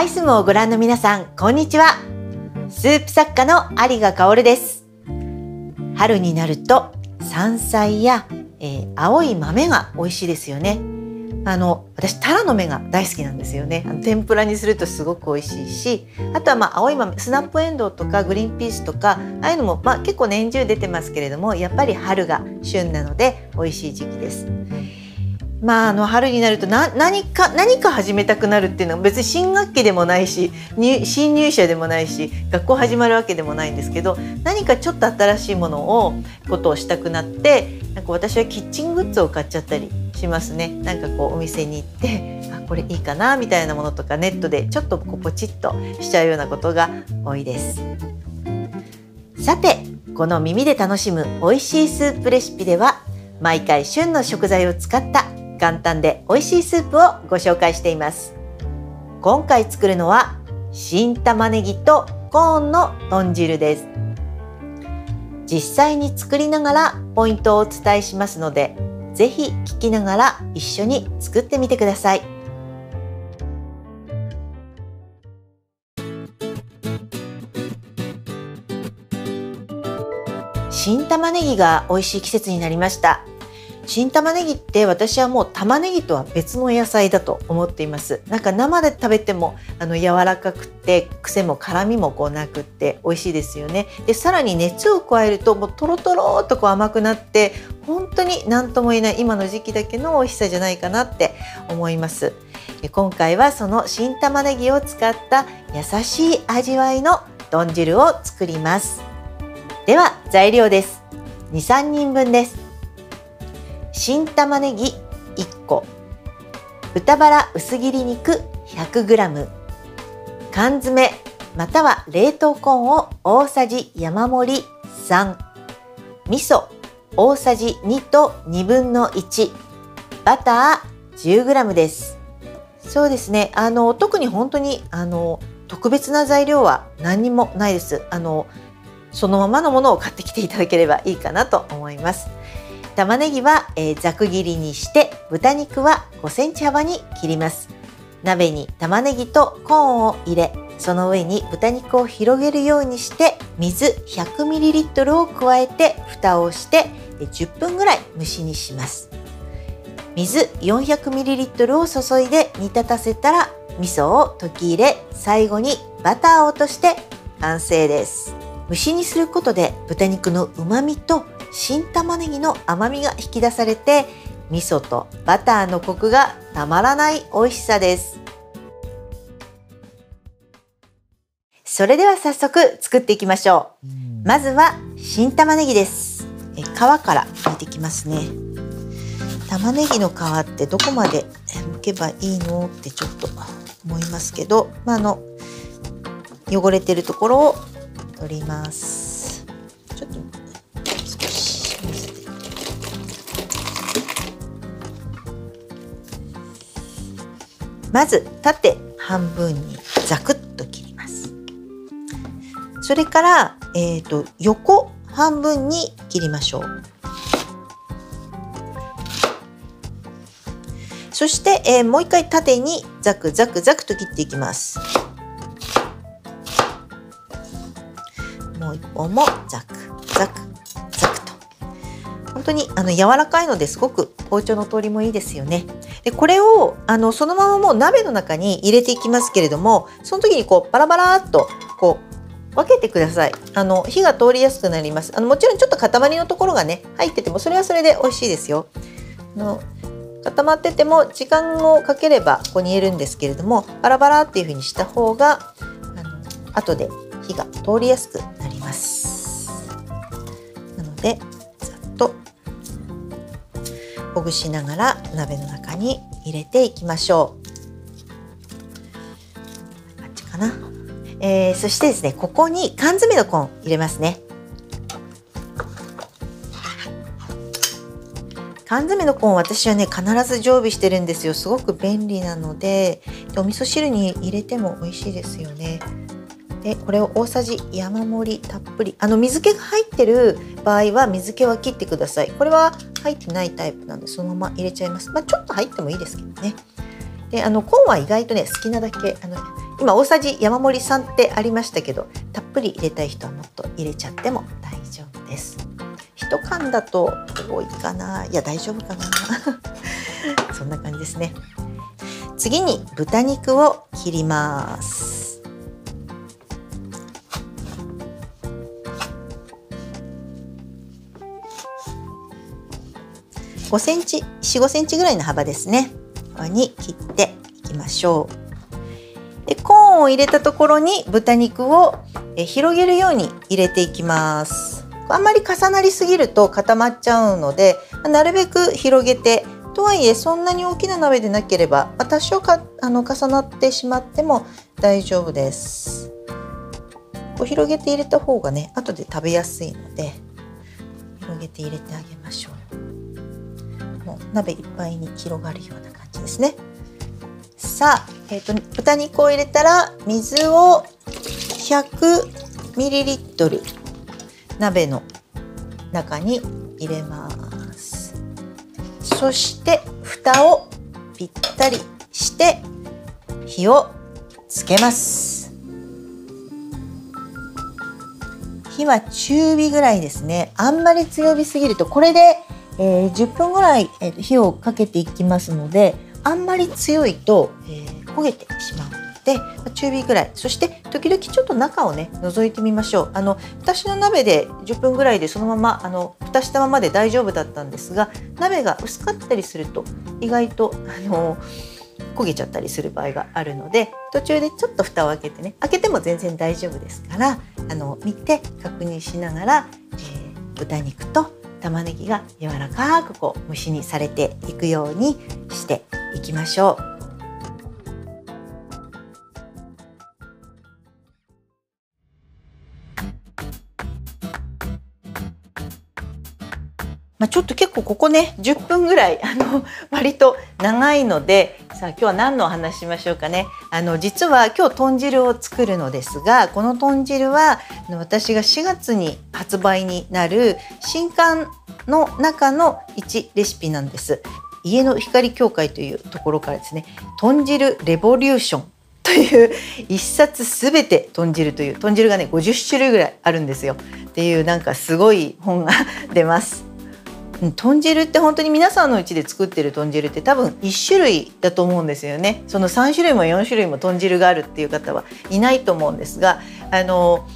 アイスムをご覧の皆さん、こんにちは。スープ作家の有賀香です。春になると山菜や、えー、青い豆が美味しいですよね。あの私タラの芽が大好きなんですよねあの天ぷらにするとすごく美味しいしあとはまあ青い豆スナップエンドウとかグリーンピースとかああいうのもまあ結構年中出てますけれどもやっぱり春が旬なので美味しい時期です。まあ、あの春になるとな何か何か始めたくなるっていうのは別に新学期でもないし新入社でもないし学校始まるわけでもないんですけど何かちょっと新しいものをことをしたくなってなんか私はキッチングッズを買っちゃったりしますね。なんかこうお店に行ってあこれいいかなみたいなものとかネットでちょっとこうポチッとしちゃうようなことが多いです。さてこの耳で楽しむ美味しいスープレシピでは毎回旬の食材を使った簡単で美味しいスープをご紹介しています今回作るのは新玉ねぎとコーンの豚汁です実際に作りながらポイントをお伝えしますのでぜひ聞きながら一緒に作ってみてください。新玉ねぎが美味しい季節になりました。新玉ねぎって私はもう玉ねぎとは別の野菜だと思っています。なんか生で食べてもあの柔らかくて癖も辛みもこうなくって美味しいですよね。でさらに熱を加えるともうトロトロとこう甘くなって本当に何とも言えない今の時期だけの美味しさじゃないかなって思います。今回はその新玉ねぎを使った優しい味わいの豚汁を作ります。では材料です。23人分です。新玉ねぎ1個。豚バラ薄切り肉 100g 缶詰または冷凍コーンを大さじ山盛り3味噌大さじ2と2分の1バター 10g です。そうですね。あの特に本当にあの特別な材料は何にもないです。あのそのままのものを買ってきていただければいいかなと思います。玉ねぎは、えー、ざく切りにして豚肉は5センチ幅に切ります。鍋に玉ねぎとコーンを入れその上に豚肉を広げるようにして水 100ml を加えて蓋をして10分ぐらい蒸しにします。水 400ml を注いで煮立たせたら味噌を溶き入れ最後にバターを落として完成です。蒸しにすることで豚肉の旨味と新玉ねぎの甘みが引き出されて味噌とバターのコクがたまらない美味しさです。それでは早速作っていきましょう。まずは新玉ねぎです。え皮から剥いていきますね。玉ねぎの皮ってどこまで剥けばいいのってちょっと思いますけど、まあ、あの汚れてるところを取りますまず縦半分にザクッと切ります。それから、えーと、横半分に切りましょう。そして、えー、もう一回縦にザクザクザクと切っていきます。もう一本もザクザクザクと。本当にあの柔らかいのですごく包丁の通りもいいですよね。でこれをあのそのままもう鍋の中に入れていきますけれどもその時にこうバラバラっとこう分けてください。あの火が通りやすくなります。あのもちろんちょっと塊のところがね入っててもそれはそれで美味しいですよ。あの固まってても時間をかければここに入れるんですけれどもバラバラっていう風にした方があの後で火が通りやすくなります。なのでほぐしながら鍋の中に入れていきましょう。こっちかな、えー、そしてですねここに缶詰のコーン入れますね。缶詰のコーン私はね必ず常備してるんですよすごく便利なのでお味噌汁に入れても美味しいですよねでこれを大さじ山盛りたっぷり。あの水気が入ってる場合は水気は切ってください。これは入ってないタイプなんでそのまま入れちゃいます。まあ、ちょっと入ってもいいですけどね。であのコーンは意外とね好きなだけあの今大さじ山盛り3ってありましたけどたっぷり入れたい人はもっと入れちゃっても大丈夫です。一缶だと多いかな？いや大丈夫かな？そんな感じですね。次に豚肉を切ります。5センチ4、5センチぐらいの幅ですね。こに切っていきましょう。でコーンを入れたところに豚肉を広げるように入れていきます。あんまり重なりすぎると固まっちゃうのでなるべく広げてとはいえそんなに大きな鍋でなければ多少かあの重なってしまっても大丈夫です。こう広げて入れた方がね後で食べやすいので広げて入れてあげましょう。もう鍋いっぱいに広がるような感じですね。さあ、えーと、と豚肉を入れたら水を 100ml 鍋の中に入れます。そして蓋をぴったりして火をつけます。火は中火ぐらいですね。あんまり強火すぎるとこれで、えー、10分ぐらい、えー、火をかけていきますのであんまり強いと、えー、焦げてしまうので中火ぐらい。そして時々ちょっと中をね覗いてみましょう。あの私の鍋で10分ぐらいでそのままあの蓋したままで大丈夫だったんですが鍋が薄かったりすると意外とあの焦げちゃったりする場合があるので途中でちょっと蓋を開けてね開けても全然大丈夫ですからあの見て確認しながら、えー、豚肉と玉ねぎが柔らかくこう蒸し煮されていくようにしていきましょう。まあ、ちょっと結構ここね10分ぐらいあの割と長いのでさあ今日は何のお話しましょうかね。あの実は今日豚汁を作るのですがこの豚汁は私が4月に発売になる新刊の中の1レシピなんです。家の光協会というところからですね豚汁レボリューションという一冊すべて豚汁という豚汁がね50種類ぐらいあるんですよ。っていうなんかすごい本が出ます。豚汁って本当に皆さんのうちで作ってる豚汁って多分1種類だと思うんですよね。その3種類も4種類も豚汁があるっていう方はいないと思うんですがあの、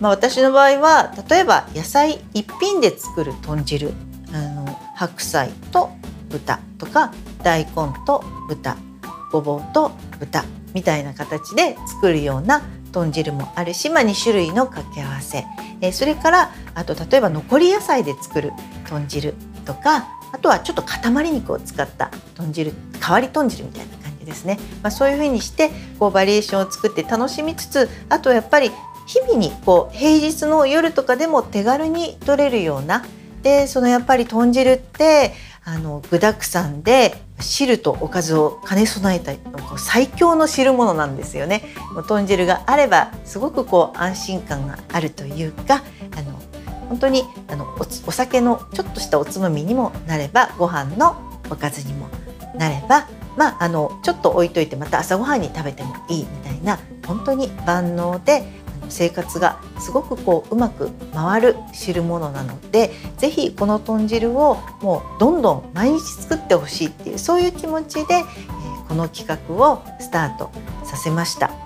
まあ、私の場合は例えば野菜一品で作る豚汁あの白菜と豚とか大根と豚ごぼうと豚みたいな形で作るような豚汁もあるし、まあ、2種類の掛け合わせ、え、それからあと例えば残り野菜で作る豚汁とかあとはちょっと塊肉を使った豚汁代わり豚汁みたいな感じですね、まあ、そういうふうにしてこうバリエーションを作って楽しみつつあとやっぱり日々にこう平日の夜とかでも手軽に取れるようなでそのやっぱり豚汁ってあの具沢山で汁とおかずを兼ね備えた最強の汁物なんですよね。豚汁があればすごくこう安心感があるというかあの本当にあのお酒のちょっとしたおつまみにもなればご飯のおかずにもなればまあ、あのちょっと置いといてまた朝ごはんに食べてもいいみたいな本当に万能で生活がすごくこううまく回る汁物なので是非この豚汁をもうどんどん毎日作ってほしいっていうそういう気持ちで、え、この企画をスタートさせました。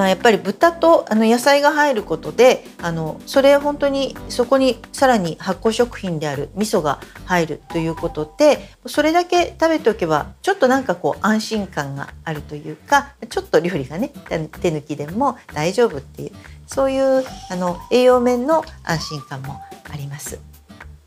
まあ、やっぱり豚とあの野菜が入ることであのそれ本当にそこにさらに発酵食品である味噌が入るということでそれだけ食べておけばちょっとなんかこう安心感があるというかちょっと料理がね手抜きでも大丈夫っていうそういうあの栄養面の安心感もあります。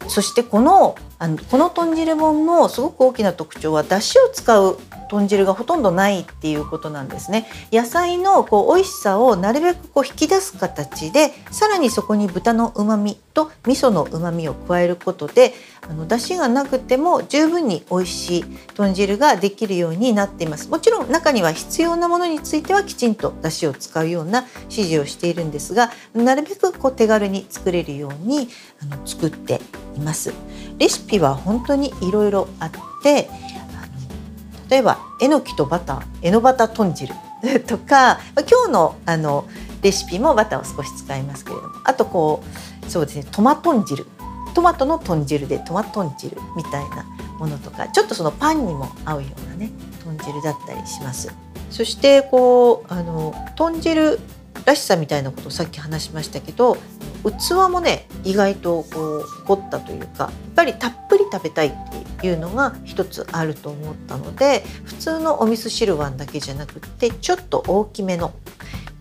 そしてこのあのこの豚汁本のすごく大きな特徴は出汁を使う豚汁がほとんどないっていうことなんですね。野菜のこう美味しさをなるべくこう引き出す形でさらにそこに豚の旨味と味噌の旨味を加えることであの出汁がなくても十分に美味しい豚汁ができるようになっています。もちろん中には必要なものについてはきちんと出汁を使うような指示をしているんですがなるべくこう手軽に作れるようにあの作っています。レシピは本当にいろいろあって例えばえのきとバターえのバタ豚汁 とか今日のあのレシピもバターを少し使いますけれどもあとこうそうですねトマトン汁トマトの豚汁でトマトン汁みたいなものとかちょっとそのパンにも合うようなね豚汁だったりします。そしてこうあの豚汁らしさみたいなことをさっき話しましたけど器もね意外とこう凝ったというかやっぱりたっぷり食べたいっていうのが一つあると思ったので普通のお味噌汁碗だけじゃなくってちょっと大きめの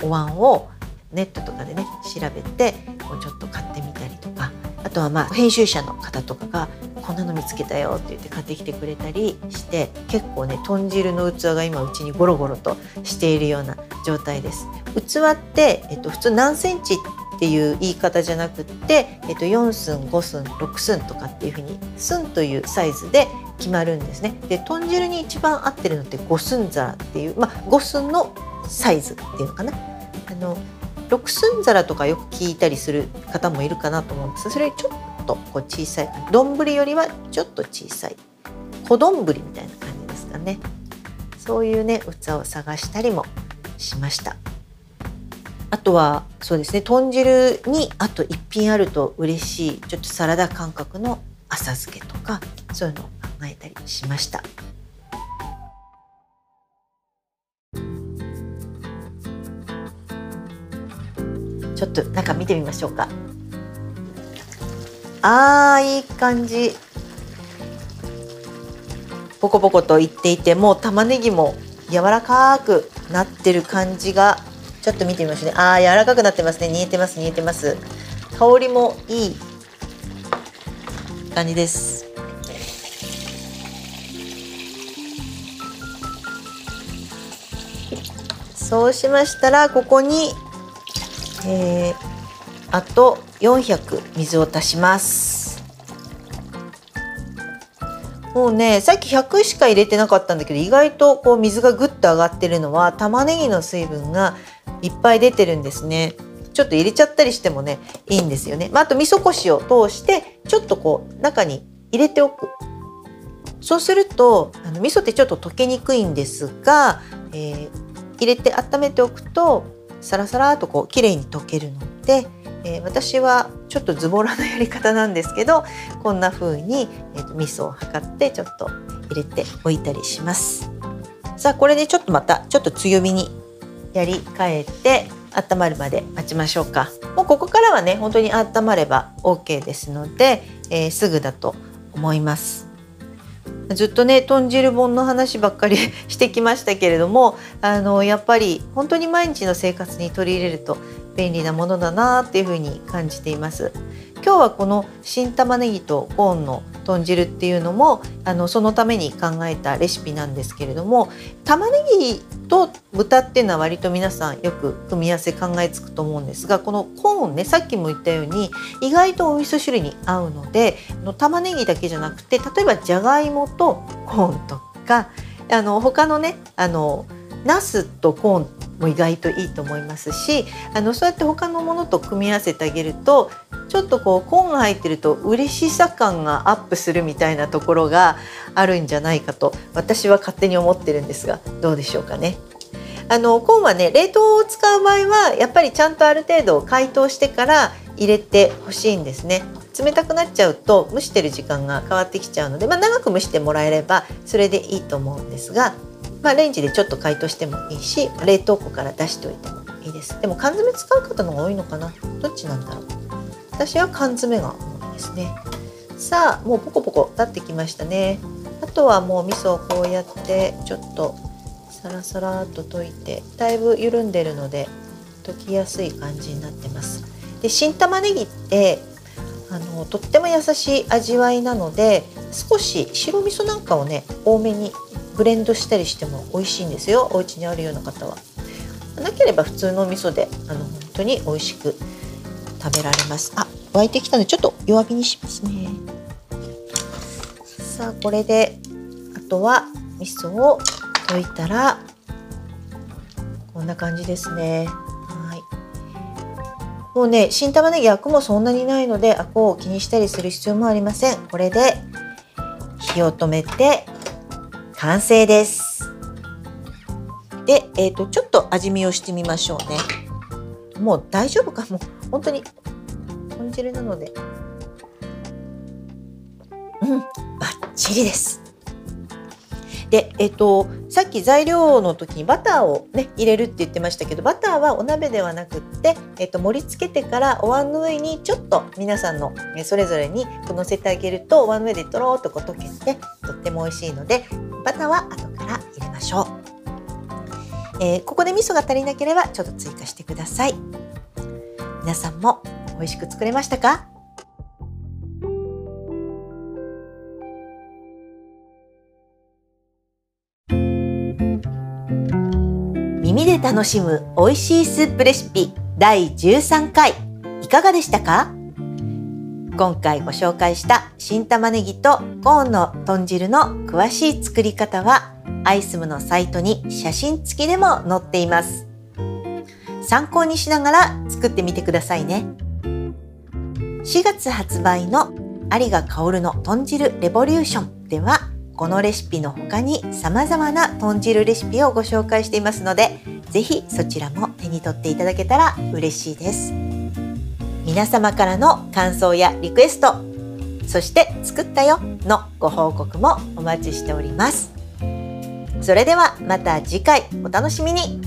お椀をネットとかでね調べてこうちょっと買ってみたりとかあとはまあ編集者の方とかがこんなの見つけたよって言って買ってきてくれたりして結構ね豚汁の器が今うちにゴロゴロとしているような状態です。器って、えっと、普通何センチっていう言い方じゃなくって、えっと、4寸5寸6寸とかっていうふうに寸というサイズで決まるんですね。で豚汁に一番合ってるのって5寸皿っていう、まあ、5寸のサイズっていうのかな。あの6寸皿とかよく聞いたりする方もいるかなと思うんです。それちょっとこう小さい丼よりはちょっと小さい。小丼みたいな感じですかね。そういうね器を探したりもしました。あとはそうですね豚汁にあと一品あると嬉しいちょっとサラダ感覚の浅漬けとかそういうのを考えたりしました。ちょっと中見てみましょうかあーいい感じポコポコといっていてもう玉ねぎも柔らかくなってる感じがちょっと見てみましょうね。あ柔らかくなってますね。煮えてます煮えてます。香りもいい感じです。そうしましたらここにえー、あと400水を足します。もうねさっき100しか入れてなかったんだけど意外とこう水がぐっと上がってるのは玉ねぎの水分がいっぱい出てるんですね。ちょっと入れちゃったりしてもねいいんですよね、まあ、あと味噌こしを通してちょっとこう中に入れておく。そうするとあの味噌ってちょっと溶けにくいんですが、えー、入れて温めておくとサラサラとこう綺麗に溶けるので、えー、私はちょっとズボラなやり方なんですけどこんな風に、えーと、味噌を測ってちょっと入れておいたりします。さあこれでちょっとまたちょっと強火にやり替えて温まるまで待ちましょうかもうここからはね本当に温まれば OK ですので、えー、すぐだと思いますずっとね豚汁本の話ばっかり してきましたけれどもあのやっぱり本当に毎日の生活に取り入れると便利なものだなっていうふうに感じています。今日はこの新玉ねぎとコーンの豚汁っていうのもあのそのために考えたレシピなんですけれども玉ねぎと豚っていうのは割と皆さんよく組み合わせ考えつくと思うんですがこのコーンねさっきも言ったように意外とお味噌汁に合うのでの玉ねぎだけじゃなくて例えばじゃがいもとコーンとかあの他のねあのナスとコーンも意外といいと思いますしあのそうやって他のものと組み合わせてあげるとちょっとこうコーンが入ってると嬉しさ感がアップするみたいなところがあるんじゃないかと私は勝手に思ってるんですがどうでしょうかね。あのコーンはね冷凍を使う場合はやっぱりちゃんとある程度解凍してから入れてほしいんですね。冷たくなっちゃうと蒸してる時間が変わってきちゃうので、まあ、長く蒸してもらえればそれでいいと思うんですがまあ、レンジでちょっと解凍してもいいし冷凍庫から出しておいてもいいです。でも缶詰使う方の方が多いのかな？どっちなんだろう？私は缶詰が多いですね。さあもうポコポコ立ってきましたね。あとはもう味噌をこうやってちょっとサラサラっと溶いてだいぶ緩んでるので溶きやすい感じになってます。で新玉ねぎってあのとっても優しい味わいなので少し白味噌なんかをね多めにブレンドしたりしても美味しいんですよ。お家にあるような方は。なければ普通の味噌であの本当に美味しく食べられます。あ沸いてきたのでちょっと弱火にしますね。さあこれであとは味噌を溶いたらこんな感じですね。はい。もうね新玉ねぎアクもそんなにないのでアクを気にしたりする必要もありません。これで火を止めて完成です。で、えーと、ちょっと味見をしてみましょうね。もう大丈夫かも。本当に豚汁なので。うんバッチリです。で、えっと、さっき材料の時にバターをね入れるって言ってましたけどバターはお鍋ではなくって、えっと、盛り付けてからお椀の上にちょっと皆さんのそれぞれに乗せてあげるとお椀の上でとろーっとこう溶けてとっても美味しいのでバターは後から入れましょう、えー、ここで味噌が足りなければちょっと追加してください。皆さんも美味しく作れましたか？耳で楽しむ美味しいスープレシピ第13回。いかがでしたか？今回ご紹介した新玉ねぎとコーンの豚汁の詳しい作り方はアイスムのサイトに写真付きでも載っています。参考にしながら作ってみてくださいね。4月発売の有賀薫の豚汁レボリューションではこのレシピの他に様々な豚汁レシピをご紹介していますので、ぜひそちらも手に取っていただけたら嬉しいです。皆様からの感想やリクエスト、そして作ったよのご報告もお待ちしております。それではまた次回お楽しみに